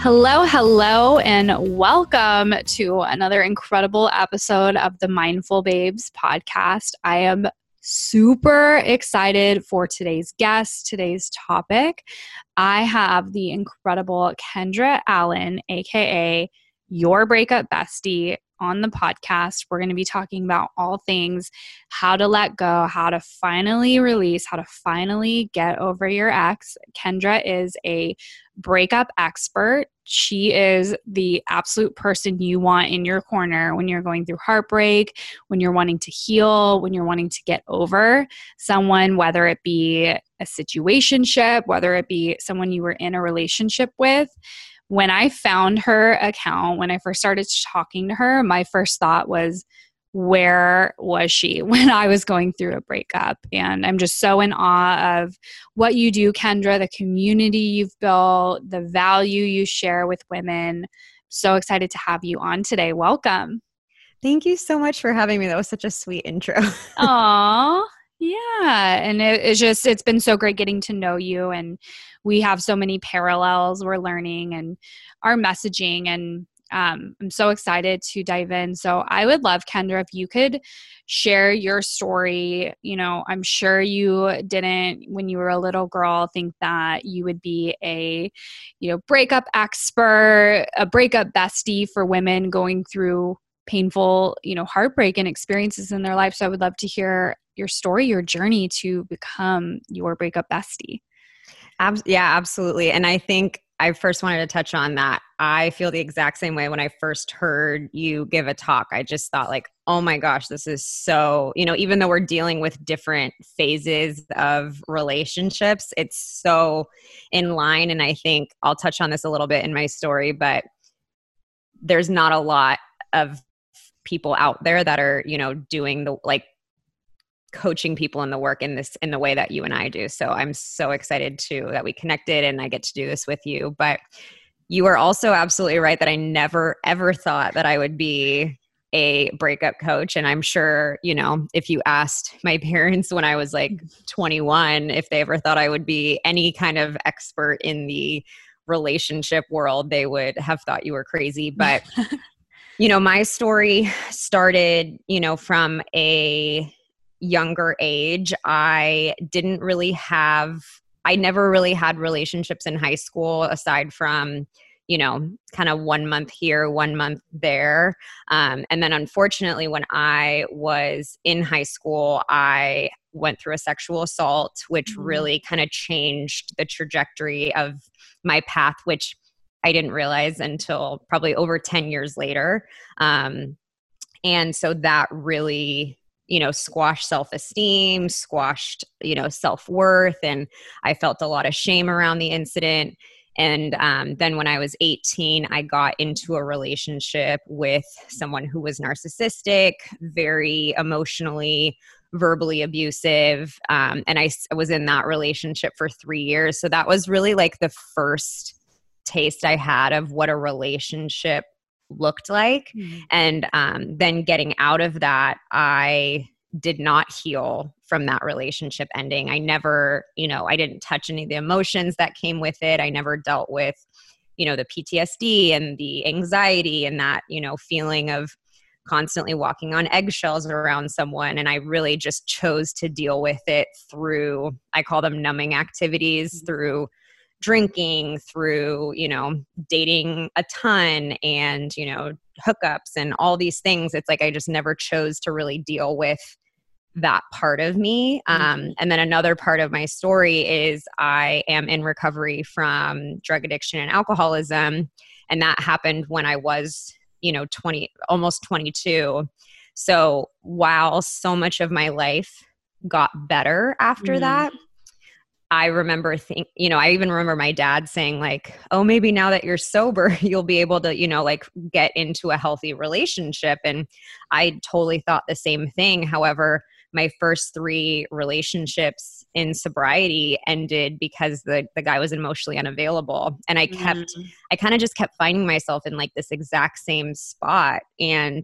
Hello, hello, and welcome to another incredible episode of the Mindful Babes podcast. I am super excited for today's guest, today's topic. I have the incredible Kendra Allen, aka your breakup bestie, on the podcast. We're going to be talking about all things how to let go, how to finally release, how to finally get over your ex. Kendra is a breakup expert. She is the absolute person you want in your corner when you're going through heartbreak, when you're wanting to heal, when you're wanting to get over someone, whether it be a situationship, whether it be someone you were in a relationship with when I found her account, when I first started talking to her, my first thought was, where was she when I was going through a breakup? And I'm just so in awe of what you do, Kendra, the community you've built, the value you share with women. So excited to have you on today. Welcome. Thank you so much for having me. That was such a sweet intro. Aw, yeah. And it, it's just, it's been so great getting to know you. And we have so many parallels we're learning and our messaging. And um, I'm so excited to dive in. So I would love, Kendra, if you could share your story. You know, I'm sure you didn't, when you were a little girl, think that you would be a, you know, breakup expert, a breakup bestie for women going through painful, you know, heartbreak and experiences in their life. So I would love to hear your story, your journey to become your breakup bestie. Ab- yeah, absolutely. And I think I first wanted to touch on that. I feel the exact same way when I first heard you give a talk. I just thought, like, oh my gosh, this is so, you know, even though we're dealing with different phases of relationships, it's so in line. And I think I'll touch on this a little bit in my story, but there's not a lot of people out there that are, you know, doing the like coaching people in the work in this in the way that you and I do. So I'm so excited to that we connected and I get to do this with you. But you are also absolutely right that I never ever thought that I would be a breakup coach and I'm sure, you know, if you asked my parents when I was like mm. 21 if they ever thought I would be any kind of expert in the relationship world, they would have thought you were crazy, but you know, my story started, you know, from a younger age, I didn't really have, I never really had relationships in high school aside from, you know, kind of one month here, one month there. Um, and then unfortunately, when I was in high school, I went through a sexual assault, which mm-hmm. really kind of changed the trajectory of my path, which I didn't realize until probably over 10 years later. Um, and so that really you know squashed self-esteem squashed you know self-worth and i felt a lot of shame around the incident. And um, then when i was 18 i got into a relationship with someone who was narcissistic very emotionally verbally abusive um, and I was in that relationship for three years. So that was really like the first taste i had of what a relationship looked like. Mm-hmm. And um, then getting out of that, I did not heal from that relationship ending. I never, you know, I didn't touch any of the emotions that came with it. I never dealt with, you know, the PTSD and the anxiety and that, you know, feeling of constantly walking on eggshells around someone. And I really just chose to deal with it through, I call them numbing activities, mm-hmm. through drinking through you know dating a ton and you know hookups and all these things it's like i just never chose to really deal with that part of me um, mm-hmm. and then another part of my story is i am in recovery from drug addiction and alcoholism and that happened when i was you know 20 almost 22 so while so much of my life got better after mm-hmm. that I remember think you know, I even remember my dad saying like, "Oh, maybe now that you're sober, you'll be able to, you know, like get into a healthy relationship." And I totally thought the same thing. However, my first 3 relationships in sobriety ended because the the guy was emotionally unavailable and I kept mm. I kind of just kept finding myself in like this exact same spot and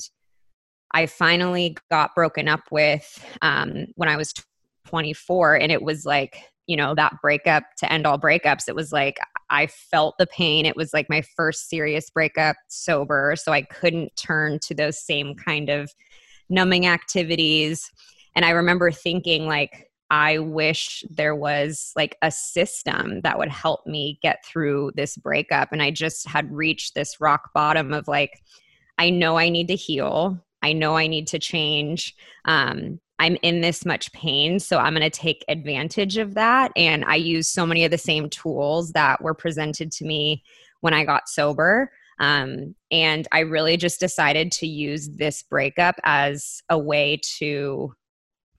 I finally got broken up with um, when I was 24 and it was like you know that breakup to end all breakups it was like i felt the pain. It was like my first serious breakup sober so i couldn't turn to those same kind of numbing activities. And i remember thinking like i wish there was like a system that would help me get through this breakup. And i just had reached this rock bottom of like i know i need to heal. I know I need to change. Um, I'm in this much pain, so I'm going to take advantage of that. And I use so many of the same tools that were presented to me when I got sober. Um, and I really just decided to use this breakup as a way to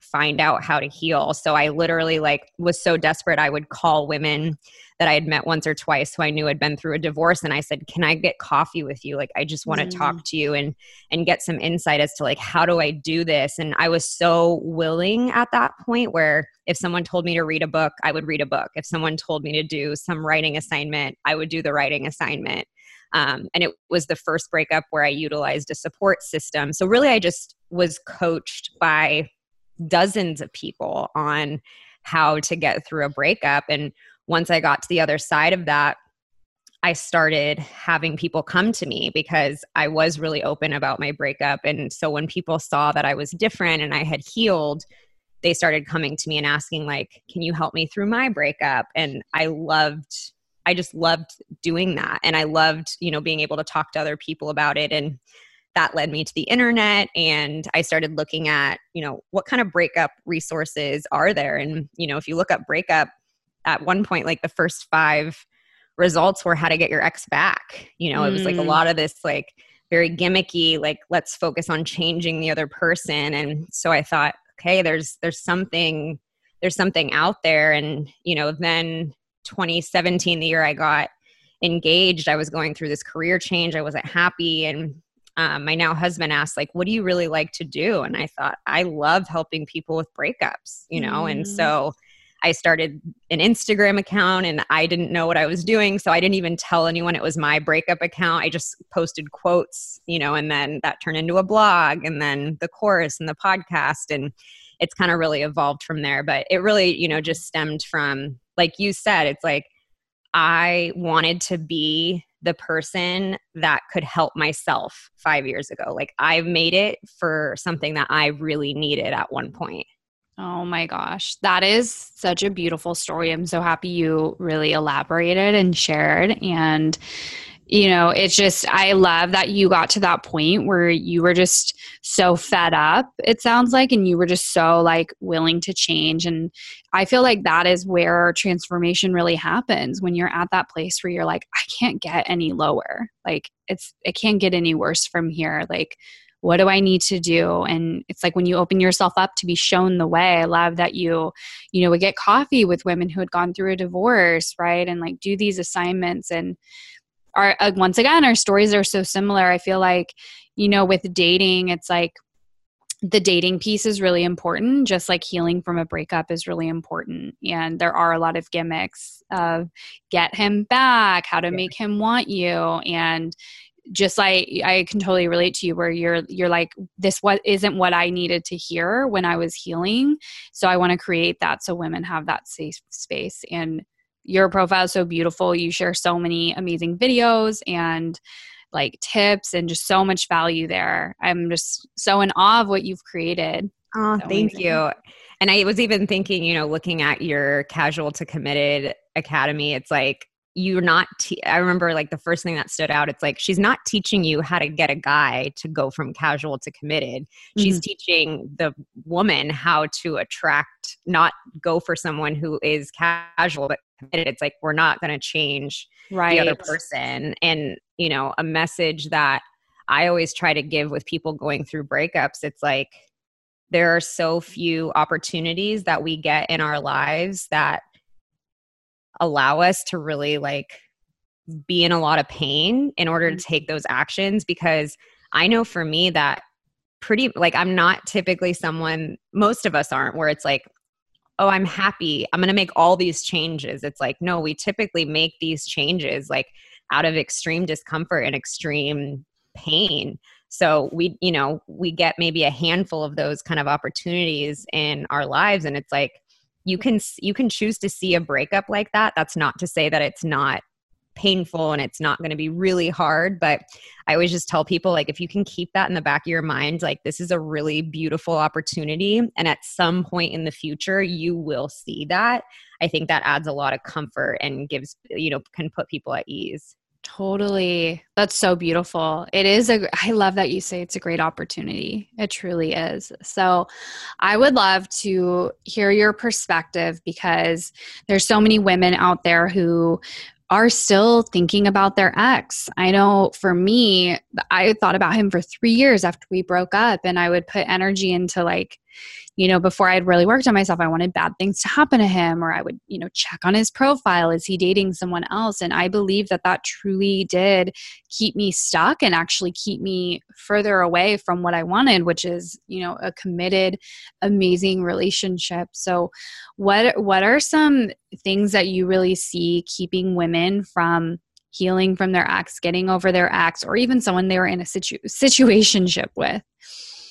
find out how to heal. So I literally like was so desperate I would call women that I had met once or twice who I knew had been through a divorce and I said, "Can I get coffee with you? Like I just want to mm. talk to you and and get some insight as to like how do I do this?" And I was so willing at that point where if someone told me to read a book, I would read a book. If someone told me to do some writing assignment, I would do the writing assignment. Um, and it was the first breakup where I utilized a support system. So really, I just was coached by dozens of people on how to get through a breakup. And once I got to the other side of that, I started having people come to me because I was really open about my breakup. And so when people saw that I was different and I had healed, they started coming to me and asking, like, can you help me through my breakup? And I loved, I just loved doing that. And I loved, you know, being able to talk to other people about it. And that led me to the internet and i started looking at you know what kind of breakup resources are there and you know if you look up breakup at one point like the first five results were how to get your ex back you know mm. it was like a mm. lot of this like very gimmicky like let's focus on changing the other person and so i thought okay there's there's something there's something out there and you know then 2017 the year i got engaged i was going through this career change i wasn't happy and um, my now husband asked like what do you really like to do and i thought i love helping people with breakups you know mm. and so i started an instagram account and i didn't know what i was doing so i didn't even tell anyone it was my breakup account i just posted quotes you know and then that turned into a blog and then the course and the podcast and it's kind of really evolved from there but it really you know just stemmed from like you said it's like i wanted to be the person that could help myself five years ago. Like I've made it for something that I really needed at one point. Oh my gosh. That is such a beautiful story. I'm so happy you really elaborated and shared. And you know, it's just, I love that you got to that point where you were just so fed up, it sounds like, and you were just so like willing to change. And I feel like that is where transformation really happens when you're at that place where you're like, I can't get any lower. Like, it's, it can't get any worse from here. Like, what do i need to do? And it's like when you open yourself up to be shown the way i love that you you know would get coffee with women who had gone through a divorce right? And like do these assignments. And our uh, once again our stories are so similar. I feel like you know with dating it's like the dating piece is really important just like healing from a breakup is really important. And there are a lot of gimmicks of get him back how to make him want you. And just like I can totally relate to you where you're you're like this what isn't what I needed to hear when I was healing so I want to create that so women have that safe space and your profile is so beautiful. You share so many amazing videos and like tips and just so much value there. I'm just so in awe of what you've created. Oh, so thank amazing. you. And I was even thinking, you know, looking at your casual to committed academy, it's like you're not te- i remember like the first thing that stood out it's like she's not teaching you how to get a guy to go from casual to committed mm-hmm. she's teaching the woman how to attract not go for someone who is casual but committed it's like we're not going to change right. the other person and you know a message that i always try to give with people going through breakups it's like there are so few opportunities that we get in our lives that allow us to really like be in a lot of pain in order to Mm-hmm. take those actions because I know for me that pretty like I'm not typically someone most of us aren't where it's like oh I'm happy. I'm going to make all these changes. It's like no we typically make these changes like out of extreme discomfort and extreme pain. So we you know we get maybe a handful of those kind of opportunities in our lives and it's like you can you can choose to see a breakup like that. That's not to say that it's not painful and it's not going to be really hard but i always just tell people like if you can keep that in the back of your mind like this is a really beautiful opportunity and at some point in the future you will see that i think that adds a lot of comfort and gives you know can put people at ease Totally. That's so beautiful. It is a I love that you say it's a great opportunity. It truly is. So, I would love to hear your perspective because there's so many women out there who are still thinking about their ex. I know for me, I thought about him for 3 years after we broke up and I would put energy into like you know, before I had really worked on myself, I wanted bad things to happen to him, or I would, you know, check on his profile. Is he dating someone else? And I believe that that truly did keep me stuck and actually keep me further away from what I wanted, which is, you know, a committed, amazing relationship. So, what what are some things that you really see keeping women from healing from their ex, getting over their ex, or even someone they were in a situ- situationship with?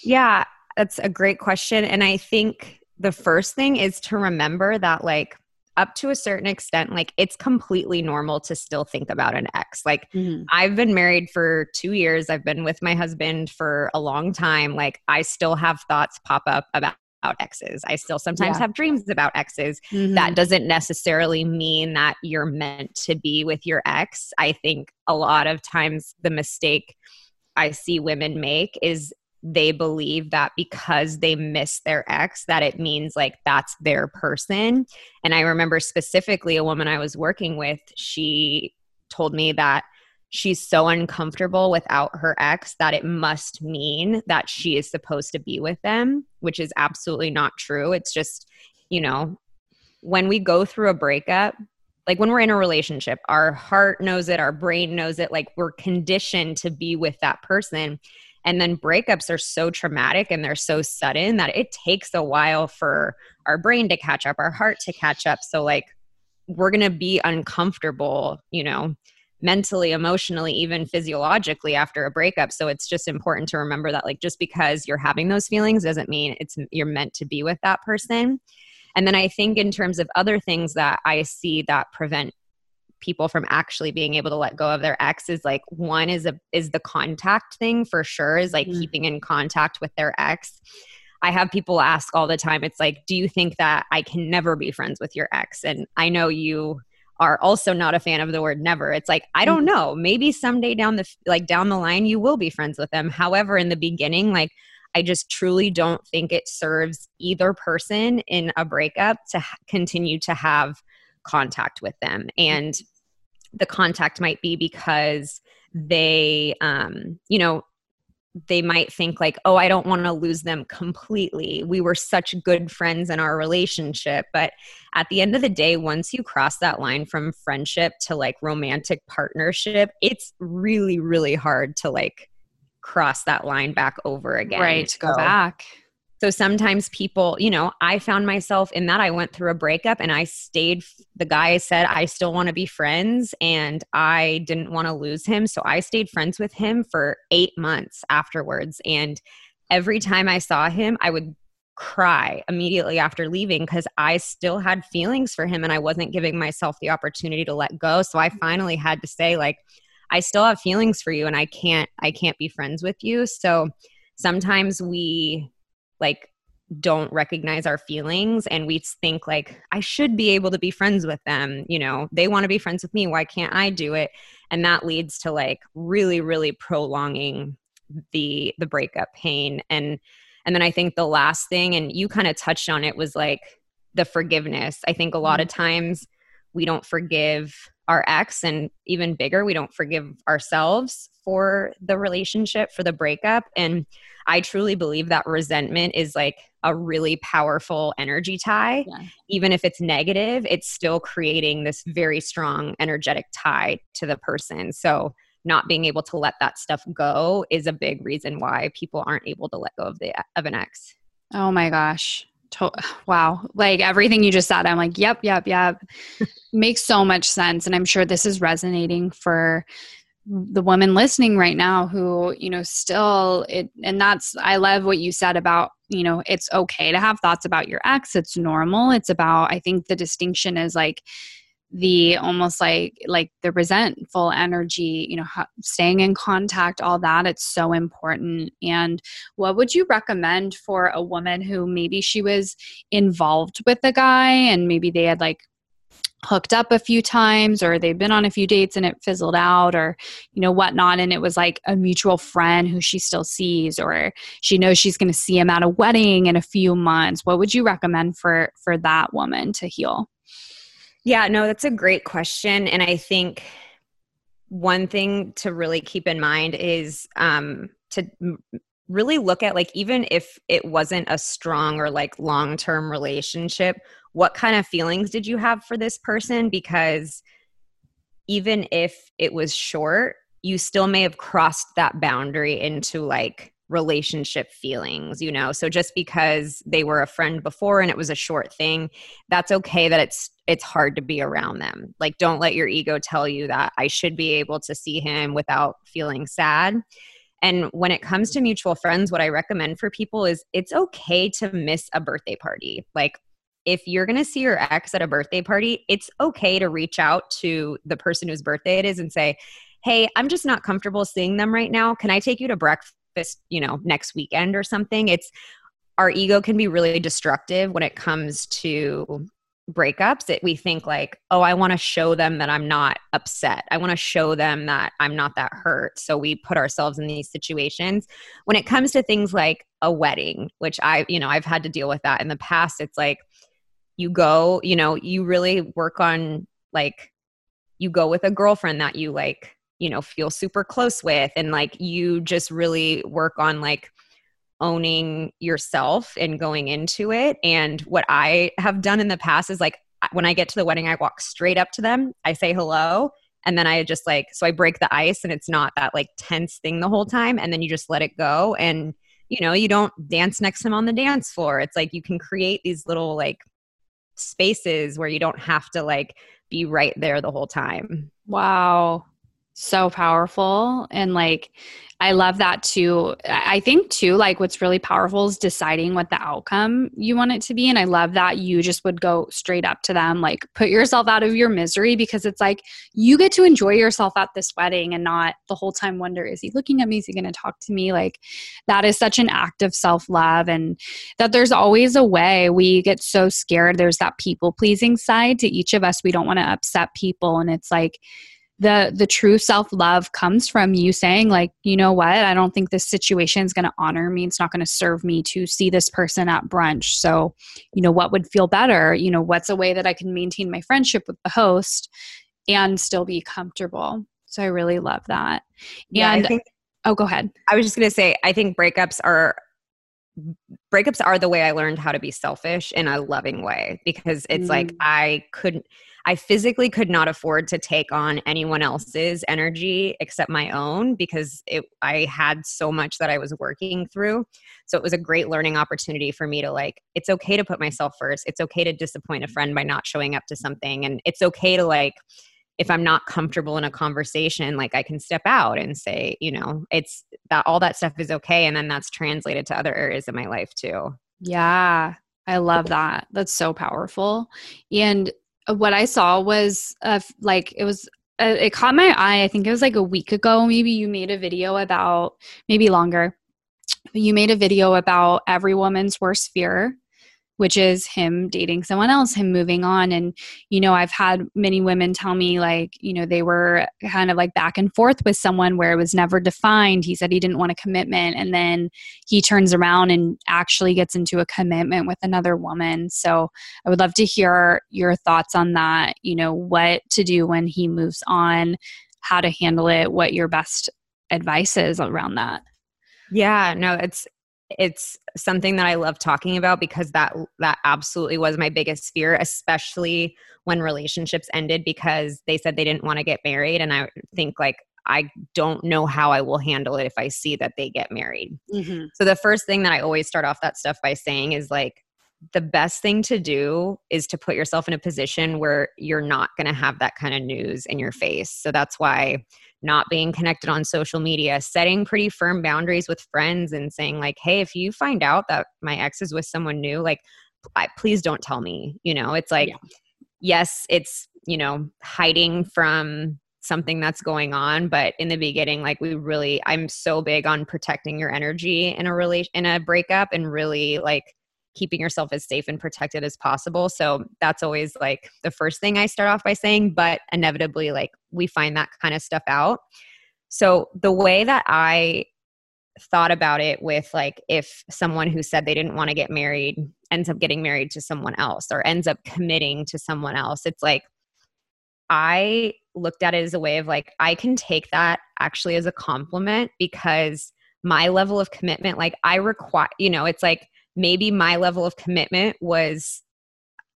Yeah, that's a great question. And I think the first thing is to remember that, like, up to a certain extent, like, it's completely normal to still think about an ex. Like, Mm-hmm. I've been married for two years, I've been with my husband for a long time. Like, I still have thoughts pop up about. Exes. I still sometimes Yeah. have dreams about exes. Mhm. That doesn't necessarily mean that you're meant to be with your ex. I think a lot of times the mistake I see women make is they believe that because they miss their ex that it means like that's their person. And i remember specifically a woman i was working with she told me that she's so uncomfortable without her ex that it must mean that she is supposed to be with them which is absolutely not true. It's just you know when we go through a breakup like when we're in a relationship our heart knows it our brain knows it like we're conditioned to be with that person and then breakups are so traumatic and they're so sudden that it takes a while for our brain to catch up our heart to catch up. So like we're going to be uncomfortable you know mentally emotionally even physiologically after a breakup. So it's just important to remember that like just because you're having those feelings doesn't mean it's you're meant to be with that person. And then I think in terms of other things that I see that prevent people from actually being able to let go of their ex is like one is a is the contact thing for sure is like Mhm. keeping in contact with their ex. I have people ask all the time it's like do you think that I can never be friends with your ex and I know you are also not a fan of the word never. It's like I don't know, maybe someday down the like down the line you will be friends with them. However, in the beginning like I just truly don't think it serves either person in a breakup to continue to have contact with them. And the contact might be because they, um, you know, they might think like, oh, I don't want to lose them completely. We were such good friends in our relationship. But at the end of the day, once you cross that line from friendship to like romantic partnership, it's really, really hard to like cross that line back over again. Right, to go So- back. So sometimes people, you know, I found myself in that. I went through a breakup and I stayed. The guy said, I still want to be friends and I didn't want to lose him. So I stayed friends with him for eight months afterwards. And every time I saw him, I would cry immediately after leaving because I still had feelings for him and I wasn't giving myself the opportunity to let go. So I finally had to say, like, I still have feelings for you and I can't, I can't be friends with you. So sometimes we like don't recognize our feelings and we think like I should be able to be friends with them, you know. They want to be friends with me, why can't I do it? And that leads to like really really prolonging the the breakup pain and and then I think the last thing and you kind of touched on it was like the forgiveness. I think a lot of mm-hmm. times we don't forgive our ex and even bigger we don't forgive ourselves for the relationship for the breakup and I truly believe that resentment is like a really powerful energy tie. Yeah. Even if it's negative, it's still creating this very strong energetic tie to the person. So, not being able to let that stuff go is a big reason why people aren't able to let go of the of an ex. Oh my gosh. To- wow. Like everything you just said, I'm like, yep, yep, yep. Makes so much sense. And I'm sure this is resonating for the woman listening right now who you know still it and that's i love what you said about you know it's okay to have thoughts about your ex. It's normal. It's about i think the distinction is like the almost like like the resentful energy you know staying in contact all that it's so important. And what would you recommend for a woman who maybe she was involved with a guy and maybe they had like hooked up a few times or they've been on a few dates and it fizzled out or you know whatnot and it was like a mutual friend who she still sees or she knows she's going to see him at a wedding in a few months. What would you recommend for for that woman to heal? Yeah no that's a great question and i think one thing to really keep in mind is um to really look at like even if it wasn't a strong or like long term relationship what kind of feelings did you have for this person? Because even if it was short you still may have crossed that boundary into like relationship feelings you know? So just because they were a friend before and it was a short thing that's okay that it's it's hard to be around them. Like don't let your ego tell you that i should be able to see him without feeling sad. And when it comes to mutual friends what i recommend for people is it's okay to miss a birthday party. Like if you're going to see your ex at a birthday party, it's okay to reach out to the person whose birthday it is and say, Hey, I'm just not comfortable seeing them right now. Can I take you to breakfast, you know, next weekend or something? It's our ego can be really destructive when it comes to breakups we think like oh i want to show them that i'm not upset i want to show them that i'm not that hurt so we put ourselves in these situations when it comes to things like a wedding which i you know i've had to deal with that in the past it's like you go you know you really work on like you go with a girlfriend that you like you know feel super close with and like you just really work on like owning yourself and going into it. And what i have done in the past is like when i get to the wedding i walk straight up to them i say hello and then i just like so i break the ice and it's not that like tense thing the whole time and then you just let it go. And you know you don't dance next to them on the dance floor. It's like you can create these little like spaces where you don't have to like be right there the whole time. Wow so powerful and like i love that too. I think too like what's really powerful is deciding what the outcome you want it to be and i love that you just would go straight up to them like put yourself out of your misery because it's like you get to enjoy yourself at this wedding and not the whole time wonder is he looking at me? Is he going to talk to me? Like that is such an act of self-love and that there's always a way we get so scared. There's that people pleasing side to each of us. We don't want to upset people and it's like the the true self-love comes from you saying like you know what? I don't think this situation is going to honor me. It's not going to serve me to see this person at brunch. So you know what would feel better? You know what's a way that i can maintain my friendship with the host and still be comfortable? So i really love that. Yeah, and think, oh go ahead. I was just going to say i think breakups are breakups are the way i learned how to be selfish in a loving way because it's mm. like i couldn't I physically could not afford to take on anyone else's energy except my own because it, I had so much that I was working through. So it was a great learning opportunity for me to like, it's okay to put myself first. It's okay to disappoint a friend by not showing up to something. And it's okay to like, if I'm not comfortable in a conversation, like I can step out and say, you know, it's that all that stuff is okay. And then that's translated to other areas of my life too. Yeah. I love that. That's so powerful. And what I saw was uh, like it was uh, it caught my eye. I think it was like a week ago. Maybe you made a video about maybe longer. You made a video about every woman's worst fear which is him dating someone else, him moving on. And, you know, I've had many women tell me, like, you know, they were kind of like back and forth with someone where it was never defined. He said he didn't want a commitment. And then he turns around and actually gets into a commitment with another woman. So I would love to hear your thoughts on that, you know, what to do when he moves on, how to handle it, what your best advice is around that. Yeah, no, it's it's something that I love talking about because that that absolutely was my biggest fear, especially when relationships ended because they said they didn't want to get married and I think like I don't know how I will handle it if I see that they get married. Mm-hmm. So the first thing that I always start off that stuff by saying is like the best thing to do is to put yourself in a position where you're not going to have that kind of news in your face. So that's why not being connected on social media, setting pretty firm boundaries with friends and saying like, "Hey, if you find out that my ex is with someone new, like I, please don't tell me." You know, it's like yeah. yes, it's, you know, hiding from something that's going on but in the beginning like we really i'm so big on protecting your energy in a relation in a breakup and really like keeping yourself as safe and protected as possible. So that's always like the first thing I start off by saying, but inevitably, like we find that kind of stuff out. So the way that I thought about it with like if someone who said they didn't want to get married ends up getting married to someone else or ends up committing to someone else, it's like I looked at it as a way of like, I can take that actually as a compliment because my level of commitment, like I require, you know, it's like maybe my level of commitment was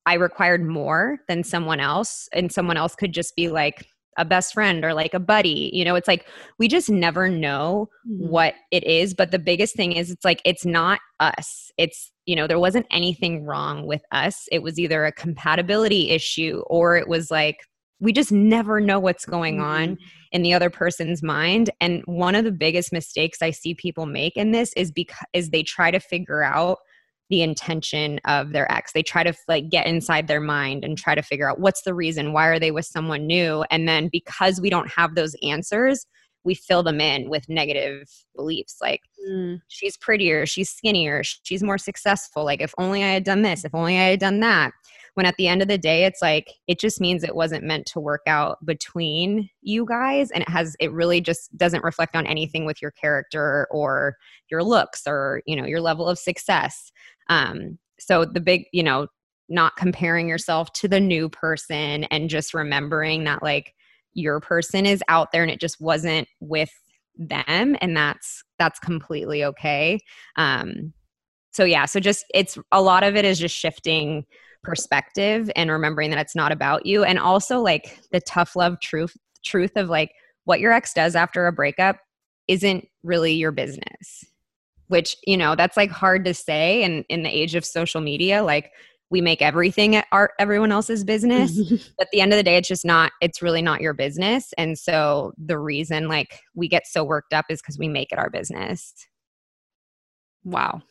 I required more than someone else, and someone else could just be like a best friend or like a buddy. You know, it's like we just never know mm-hmm. what it is. But the biggest thing is, it's like it's not us. It's, you know, there wasn't anything wrong with us. It was either a compatibility issue or it was like, we just never know what's going mm-hmm. on in the other person's mind and one of the biggest mistakes i see people make in this is because is they try to figure out the intention of their ex. They try to like get inside their mind and try to figure out what's the reason, why are they with someone new? And then because we don't have those answers, we fill them in with negative beliefs like mm. she's prettier, she's skinnier, she's more successful. Like if only I had done this, if only I had done that. When at the end of the day, it's like it just means it wasn't meant to work out between you guys. And it has, it really just doesn't reflect on anything with your character or your looks or, you know, your level of success. Um, so the big, you know, not comparing yourself to the new person and just remembering that like your person is out there and it just wasn't with them and that's that's completely okay um so yeah so just it's a lot of it is just shifting perspective and remembering that it's not about you. And also like the tough love truth truth of like what your ex does after a breakup isn't really your business which you know that's like hard to say and in the age of social media. Like we make everything at our everyone else's business but at the end of the day it's just not it's really not your business. And so the reason like we get so worked up is because we make it our business. Wow.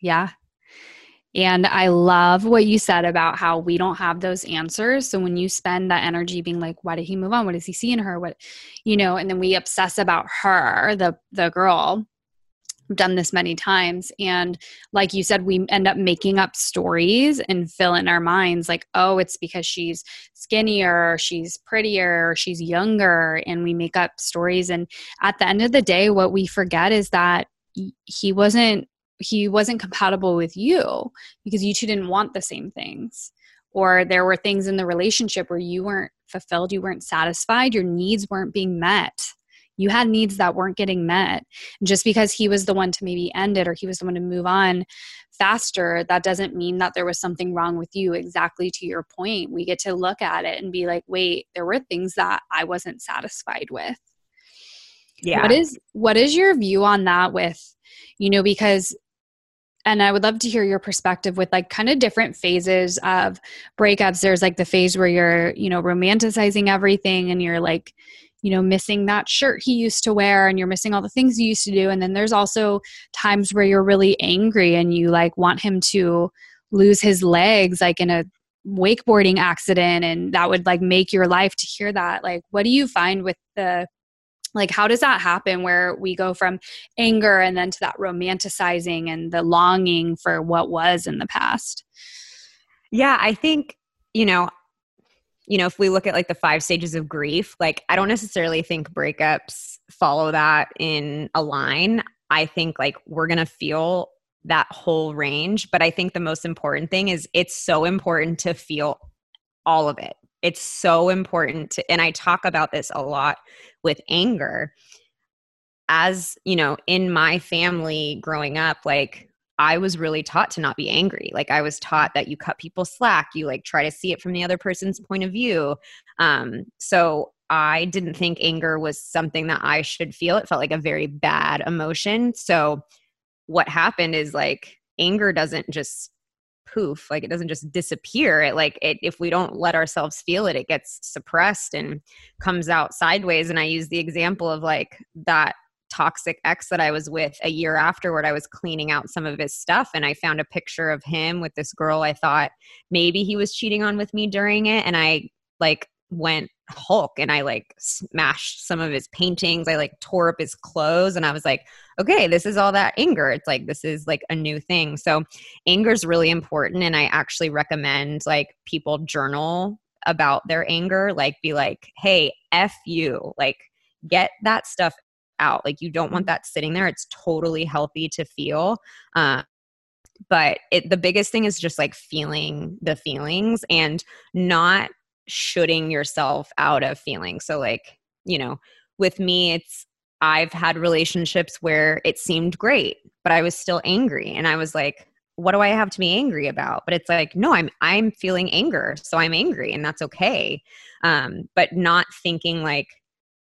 Yeah and I love what you said about how we don't have those answers. So when you spend that energy being like, why did he move on? What does he see in her? What, you know, and then we obsess about her, the the girl, I've done this many times and like you said we end up making up stories and fill in our minds like oh it's because she's skinnier she's prettier she's younger and we make up stories and at the end of the day what we forget is that he wasn't he wasn't compatible with you because you two didn't want the same things. Or there were things in the relationship where you weren't fulfilled you weren't satisfied your needs weren't being met. You had needs that weren't getting met. Just because he was the one to maybe end it or he was the one to move on faster that doesn't mean that there was something wrong with you. Exactly to your point we get to look at it and be like wait there were things that i wasn't satisfied with. Yeah. What is what is your view on that with you know because and I would love to hear your perspective with like kind of different phases of breakups. There's like the phase where you're, you know, romanticizing everything and you're like, you know missing that shirt he used to wear and you're missing all the things you used to do. And then there's also times where you're really angry and you like want him to lose his legs like in a wakeboarding accident. And that would like make your life to hear that. Like what do you find with the like how does that happen where we go from anger and then to that romanticizing and the longing for what was in the past yeah i think you know you know, if we look at like the five stages of grief, like I don't necessarily think breakups follow that in a line. I think like we're to feel that whole range. But I think the most important thing is it's so important to feel all of it. It's so important to, and I talk about this a lot with anger. as you know in my family growing up like I was really taught to not be angry. Like I was taught that you cut people slack, you like try to see it from the other person's point of view. Um, so I didn't think anger was something that I should feel. It felt like a very bad emotion. So what happened is like anger doesn't just poof like it doesn't just disappear it like it, if we don't let ourselves feel it it gets suppressed and comes out sideways and i use the example of like that toxic ex that I was with a year afterward, I was cleaning out some of his stuff and I found a picture of him with this girl I thought maybe he was cheating on with me during it. And I like went Hulk and I like smashed some of his paintings. I like tore up his clothes and I was like, okay, this is all that anger. It's like this is like a new thing. So anger is really important. And I actually recommend like people journal about their anger, like be like, hey, F you, like get that stuff out. Like you don't want that sitting there. It's totally healthy to feel. Uh, but it, the biggest thing is just like feeling the feelings and not shoulding yourself out of feeling. So, like, you know, with me, it's I've had relationships where it seemed great, but I was still angry. And I was like, what do I have to be angry about? But it's like, no, I'm I'm feeling anger, so I'm angry, and that's okay. Um, but not thinking like,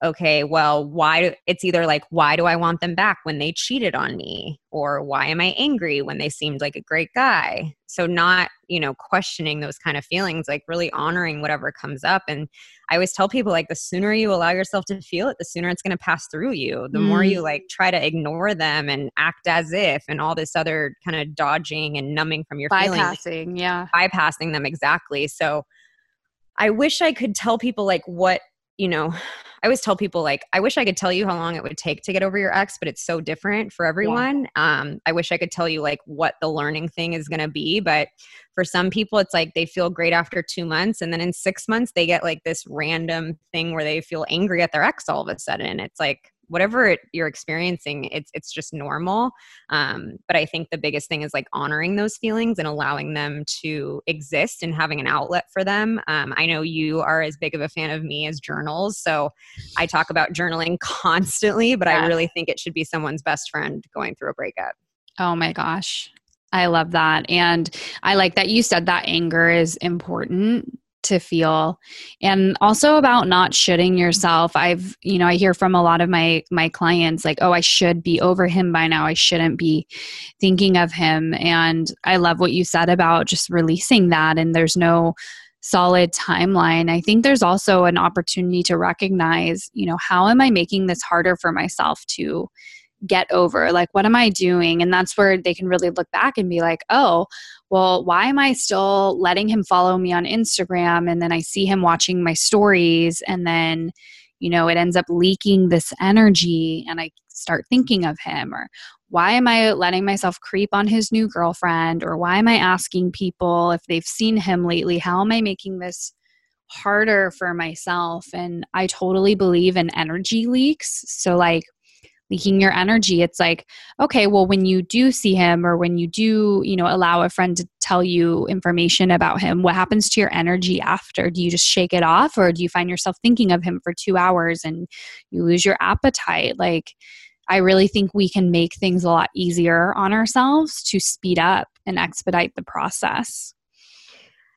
okay, well, why it's either like, why do I want them back when they cheated on me? Or why am I angry when they seemed like a great guy? So, not, you know, questioning those kind of feelings, like really honoring whatever comes up. And I always tell people, like, the sooner you allow yourself to feel it, the sooner it's going to pass through you. The mm. more you like try to ignore them and act as if and all this other kind of dodging and numbing from your bypassing, feelings. yeah. Bypassing them, exactly. So, I wish I could tell people like what you know, I always tell people like, I wish I could tell you how long it would take to get over your ex, but it's so different for everyone. Yeah. Um, I wish I could tell you like what the learning thing is going to be, but for some people, it's like they feel great after two months, and then in six months they get like this random thing where they feel angry at their ex all of a sudden. It's like whatever it, you're experiencing it's it's just normal um, but i think the biggest thing is like honoring those feelings and allowing them to exist and having an outlet for them um, i know you are as big of a fan of me as journals so i talk about journaling constantly but yeah. i really think it should be someone's best friend going through a breakup oh my gosh I love that. And I like that you said that anger is important to feel. And also about not shoulding yourself. I've you know i hear from a lot of my my clients like oh i should be over him by now. I shouldn't be thinking of him. And i love what you said about just releasing that and there's no solid timeline. I think there's also an opportunity to recognize you know how am i making this harder for myself to get over? Like what am i doing? And that's where they can really look back and be like oh well why am i still letting him follow me on instagram? And then i see him watching my stories and then you know it ends up leaking this energy and i start thinking of him or why am i letting myself creep on his new girlfriend? Or why am i asking people if they've seen him lately? How am i making this harder for myself? And i totally believe in energy leaks. So like leaking your energy. It's like okay well when you do see him or when you do you know allow a friend to tell you information about him what happens to your energy after? Do you just shake it off or do you find yourself thinking of him for 2 hours and you lose your appetite? Like i really think we can make things a lot easier on ourselves to speed up and expedite the process.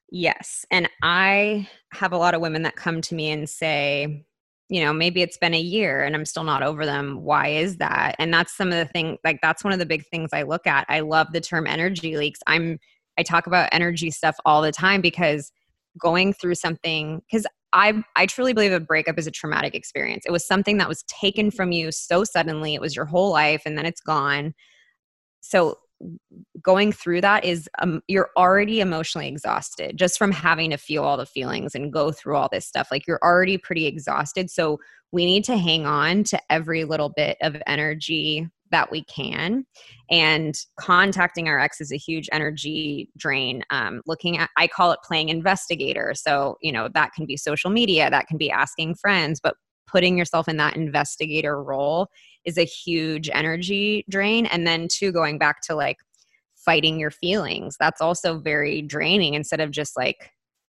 Yes. And I have a lot of women that come to me and say, you know maybe it's been a year and i'm still not over them why is that and that's some of the thing like that's one of the big things i look at i love the term energy leaks i'm i talk about energy stuff all the time because going through something because I, I truly believe a breakup is a traumatic experience. It was something that was taken from you so suddenly. It was your whole life and then it's gone. So going through that is um, you're already emotionally exhausted just from having to feel all the feelings and go through all this stuff. Like you're already pretty exhausted. So we need to hang on to every little bit of energy that we can. And contacting our ex is a huge energy drain. Um, looking at i call it playing investigator. So you know that can be social media that can be asking friends but putting yourself in that investigator role is a huge energy drain. And then, two, going back to like fighting your feelings, that's also very draining instead of just like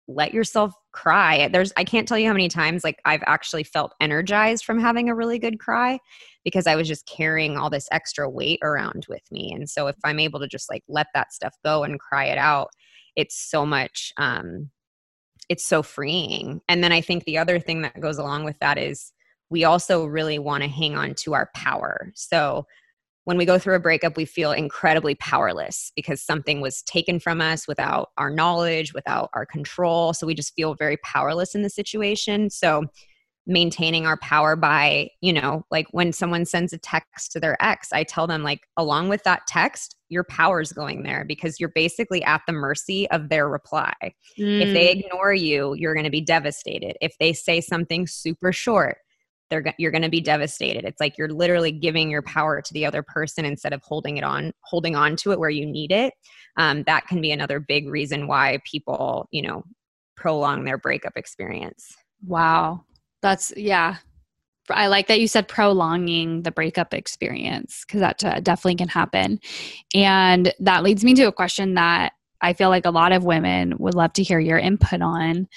let yourself cry. There's i can't tell you how many times like i've actually felt energized from having a really good cry because i was just carrying all this extra weight around with me. And so if i'm able to just like let that stuff go and cry it out it's so much um it's so freeing. And then i think the other thing that goes along with that is we also really want to hang on to our power so when we go through a breakup, we feel incredibly powerless because something was taken from us without our knowledge, without our control. So we just feel very powerless in the situation. So maintaining our power by, you know, like when someone sends a text to their ex, I tell them, like, along with that text, your power's going there because you're basically at the mercy of their reply. Mm. If they mm. ignore you, you're going to be devastated. If they say something super short, they're you're going to be devastated. It's like you're literally giving your power to the other person instead of holding it on holding on to it where you need it. Um, that can be another big reason why people you know prolong their breakup experience. Wow. That's yeah. I like that you said prolonging the breakup experience because that uh, definitely can happen. And that leads me to a question that I feel like a lot of women would love to hear your input on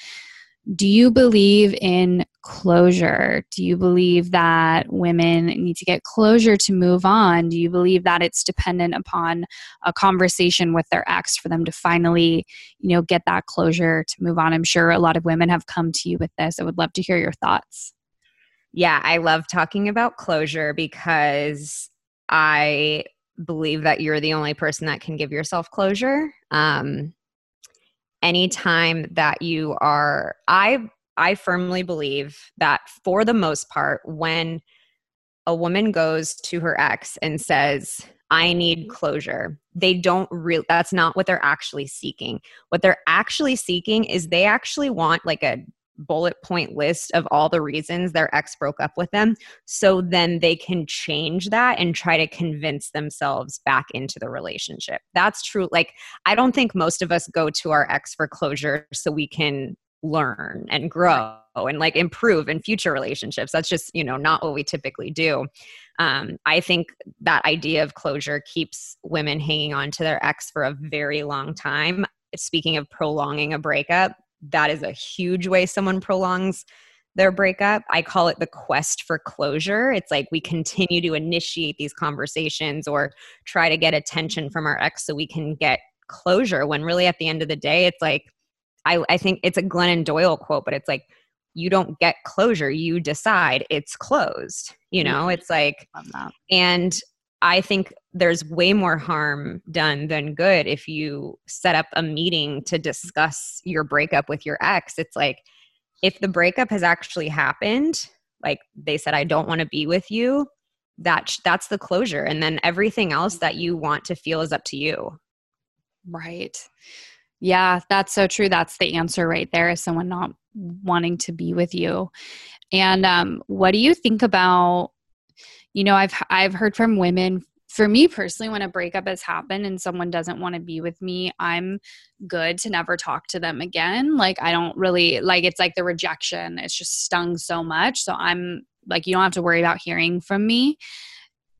do you believe in closure? Do you believe that women need to get closure to move on? Do you believe that it's dependent upon a conversation with their ex for them to finally, you know, get that closure to move on? I'm sure a lot of women have come to you with this. I would love to hear your thoughts. Yeah, I love talking about closure because I believe that you're the only person that can give yourself closure. Um, anytime that you are i i firmly believe that for the most part when a woman goes to her ex and says i need closure they don't really that's not what they're actually seeking. What they're actually seeking is they actually want like a bullet point list of all the reasons their ex broke up with them so then they can change that and try to convince themselves back into the relationship. That's true like i don't think most of us go to our ex for closure so we can learn and grow and like improve in future relationships. That's just you know not what we typically do. Um, i think that idea of closure keeps women hanging on to their ex for a very long time. Speaking of prolonging a breakup that is a huge way someone prolongs their breakup. I call it the quest for closure. It's like we continue to initiate these conversations or try to get attention from our ex so we can get closure when really at the end of the day, it's like, I, I think it's a Glennon Doyle quote, but it's like, you don't get closure, you decide it's closed. You mm-hmm. know, it's like, and I think there's way more harm done than good if you set up a meeting to discuss your breakup with your ex. It's like if the breakup has actually happened, like they said I don't want to be with you, that that's the closure and then everything else that you want to feel is up to you. Right. Yeah, that's so true. That's the answer right there is someone not wanting to be with you. And um, what do you think about you know i've i've heard from women for me personally when a breakup has happened and someone doesn't want to be with me i'm good to never talk to them again. Like i don't really like it's like the rejection it's just stung so much. So i'm like you don't have to worry about hearing from me.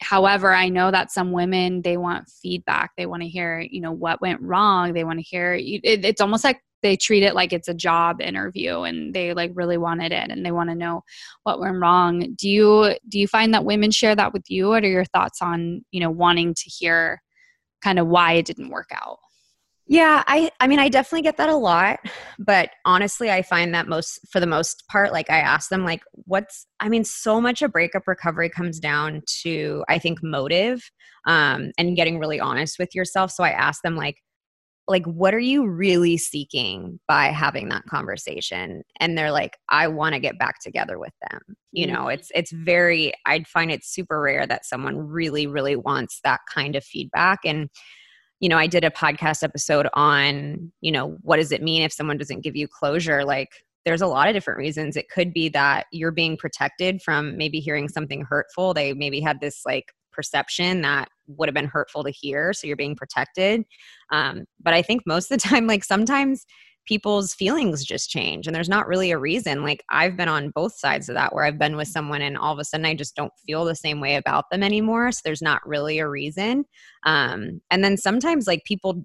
However i know that some women they want feedback. They want to hear you know what went wrong. They want to hear it, it's almost like they treat it like it's a job interview and they like really wanted it and they want to know what went wrong. Do you do you find that women share that with you? What are your thoughts on you know wanting to hear kind of why it didn't work out? Yeah, I I mean I definitely get that a lot, but honestly I find that most for the most part like I ask them like what's I mean so much of breakup recovery comes down to I think motive um and getting really honest with yourself. So I ask them like like what are you really seeking by having that conversation? And they're like i want to get back together with them. You know mm-hmm. it's it's very i'd find it super rare that someone really really wants that kind of feedback. And you know i did a podcast episode on you know what does it mean if someone doesn't give you closure? Like there's a lot of different reasons. It could be that you're being protected from maybe hearing something hurtful. They maybe had this like perception that would have been hurtful to hear so you're being protected. Um, but i think most of the time like sometimes people's feelings just change and there's not really a reason. Like i've been on both sides of that where i've been with someone and all of a sudden i just don't feel the same way about them anymore so there's not really a reason. Um, and then sometimes like people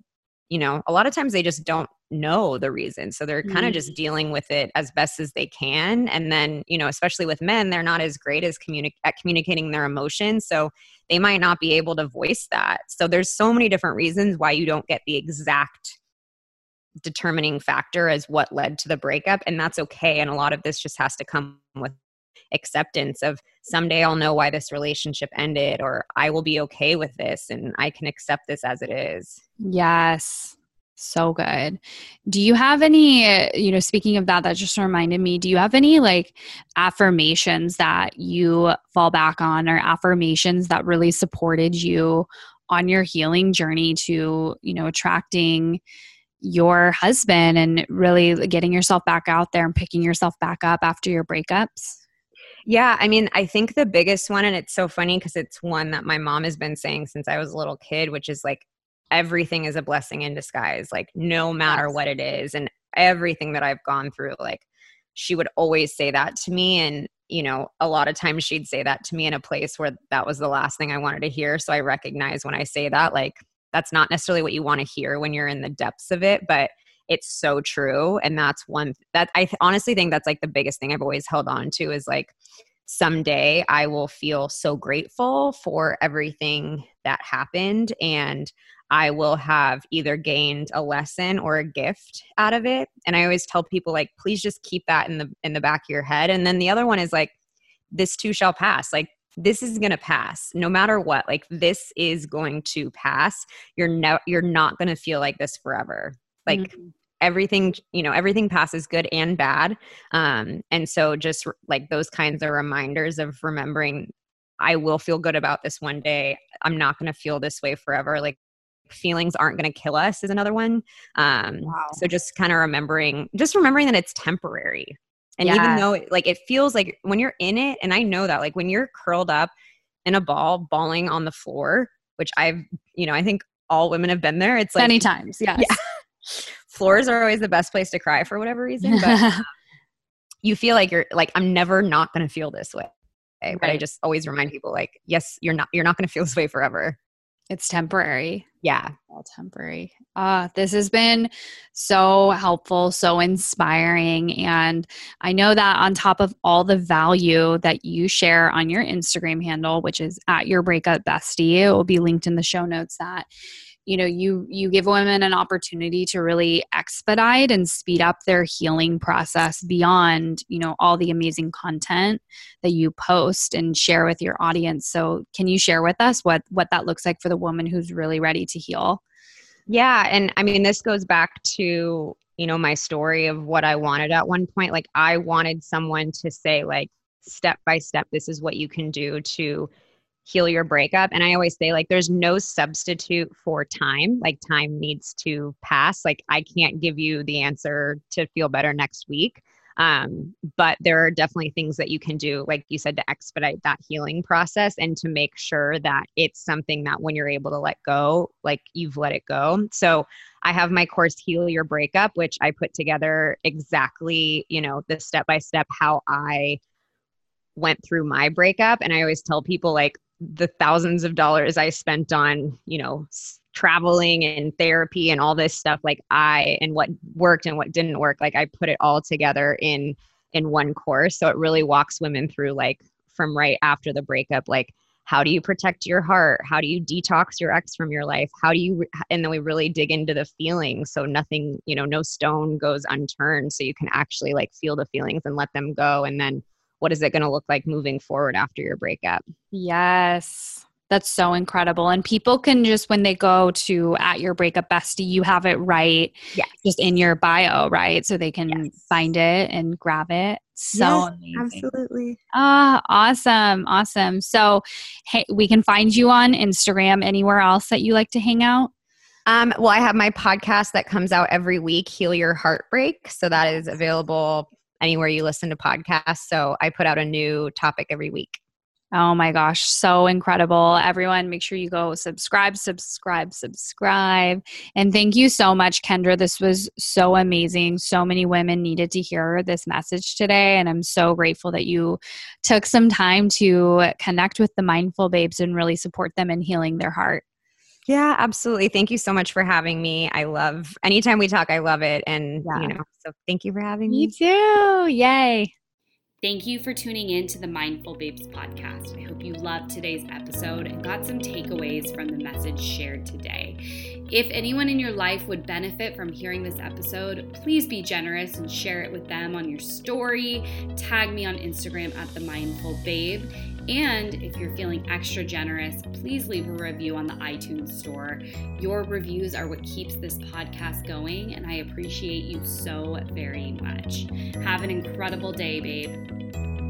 you know a lot of times they just don't know the reason. So they're kind of Mm. just dealing with it as best as they can. And then, you know, especially with men, they're not as great as communi- at communicating their emotions. So they might not be able to voice that. So there's so many different reasons why you don't get the exact determining factor as what led to the breakup. And that's okay. And a lot of this just has to come with acceptance of someday I'll know why this relationship ended or I will be okay with this and I can accept this as it is. Yes. So good. Do you have any, uh, you know, speaking of that, that just reminded me, do you have any like affirmations that you fall back on or affirmations that really supported you on your healing journey to, you know, attracting your husband and really getting yourself back out there and picking yourself back up after your breakups? Yeah, I mean, I think the biggest one, and it's so funny because it's one that my mom has been saying since I was a little kid, which is like everything is a blessing in disguise, like no matter Yes. what it is, and everything that I've gone through, like she would always say that to me. And, you know, a lot of times she'd say that to me in a place where that was the last thing I wanted to hear. So I recognize when I say that, like, that's not necessarily what you want to hear when you're in the depths of it, but it's so true. And that's one that I th- honestly think that's like the biggest thing I've always held on to is like, someday I will feel so grateful for everything that happened and I will have either gained a lesson or a gift out of it. And I always tell people like please just keep that in the in the back of your head. And then the other one is like this too shall pass. Like this is going to pass no matter what. Like this is going to pass. You're no you're not going to feel like this forever. Like Mhm. everything you know everything passes good and bad um and so just like those kinds of reminders of remembering i will feel good about this one day i'm not going to feel this way forever like feelings aren't going to kill us is another one um Wow. so just kind of remembering just remembering that it's temporary and even though it- like it feels like when you're in it and i know that like when you're curled up in a ball bawling on the floor which i've you know i think all women have been there it's like Many times. Yes. Yeah. floors are always the best place to cry for whatever reason but you feel like you're like i'm never not going to feel this way but i just always remind people like yes you're not you're not going to feel this way forever it's temporary. Yeah all temporary. Uh, this has been so helpful, so inspiring. And I know that on top of all the value that you share on your Instagram handle, which is at your breakup bestie, it will be linked in the show notes that you know you you give women an opportunity to really expedite and speed up their healing process beyond you know all the amazing content that you post and share with your audience. So can you share with us what what that looks like for the woman who's really ready to heal? Yeah and i mean this goes back to you know my story of what i wanted at one point. Like i wanted someone to say like step by step this is what you can do to heal your breakup and i always say like there's no substitute for time like time needs to pass like i can't give you the answer to feel better next week um, but there are definitely things that you can do like you said to expedite that healing process and to make sure that it's something that when you're able to let go like you've let it go. So i have my course heal your breakup which i put together exactly you know the step by step how i went through my breakup. And i always tell people like the thousands of dollars i spent on you know traveling and therapy and all this stuff like i and what worked and what didn't work like i put it all together in in one course. So it really walks women through like from right after the breakup like how do you protect your heart? How do you detox your ex from your life? How do you and then we really dig into the feelings. So nothing you know no stone goes unturned. So you can actually like feel the feelings and let them go. And then what is it going to look like moving forward after your breakup Yes. That's so incredible. And people can just, when they go to at your breakup bestie, you have it right Yes. just in your bio, right? So they can Yes. find it and grab it. So amazing. absolutely Ah, awesome. Awesome. So, hey, we can find you on Instagram. Anywhere else that you like to hang out? um, well i have my podcast that comes out every week heal your heartbreak so that is available anywhere you listen to podcasts so i put out a new topic every week Oh my gosh, so incredible. Everyone, make sure you go subscribe, subscribe, subscribe. And thank you so much, Kendra. This was so amazing. So many women needed to hear this message today. And I'm so grateful that you took some time to connect with the mindful babes and really support them in healing their heart. Yeah, absolutely. Thank you so much for having me. I love anytime we talk, I love it. And, yeah. you know, so thank you for having me. You too. Yay. Thank you for tuning in to the Mindful Babes podcast. I hope you loved today's episode and got some takeaways from the message shared today. If anyone in your life would benefit from hearing this episode, please be generous and share it with them on your story. Tag me on Instagram at the Mindful Babe. And if you're feeling extra generous, please leave a review on the iTunes store. Your reviews are what keeps this podcast going, and I appreciate you so very much. Have an incredible day, babe.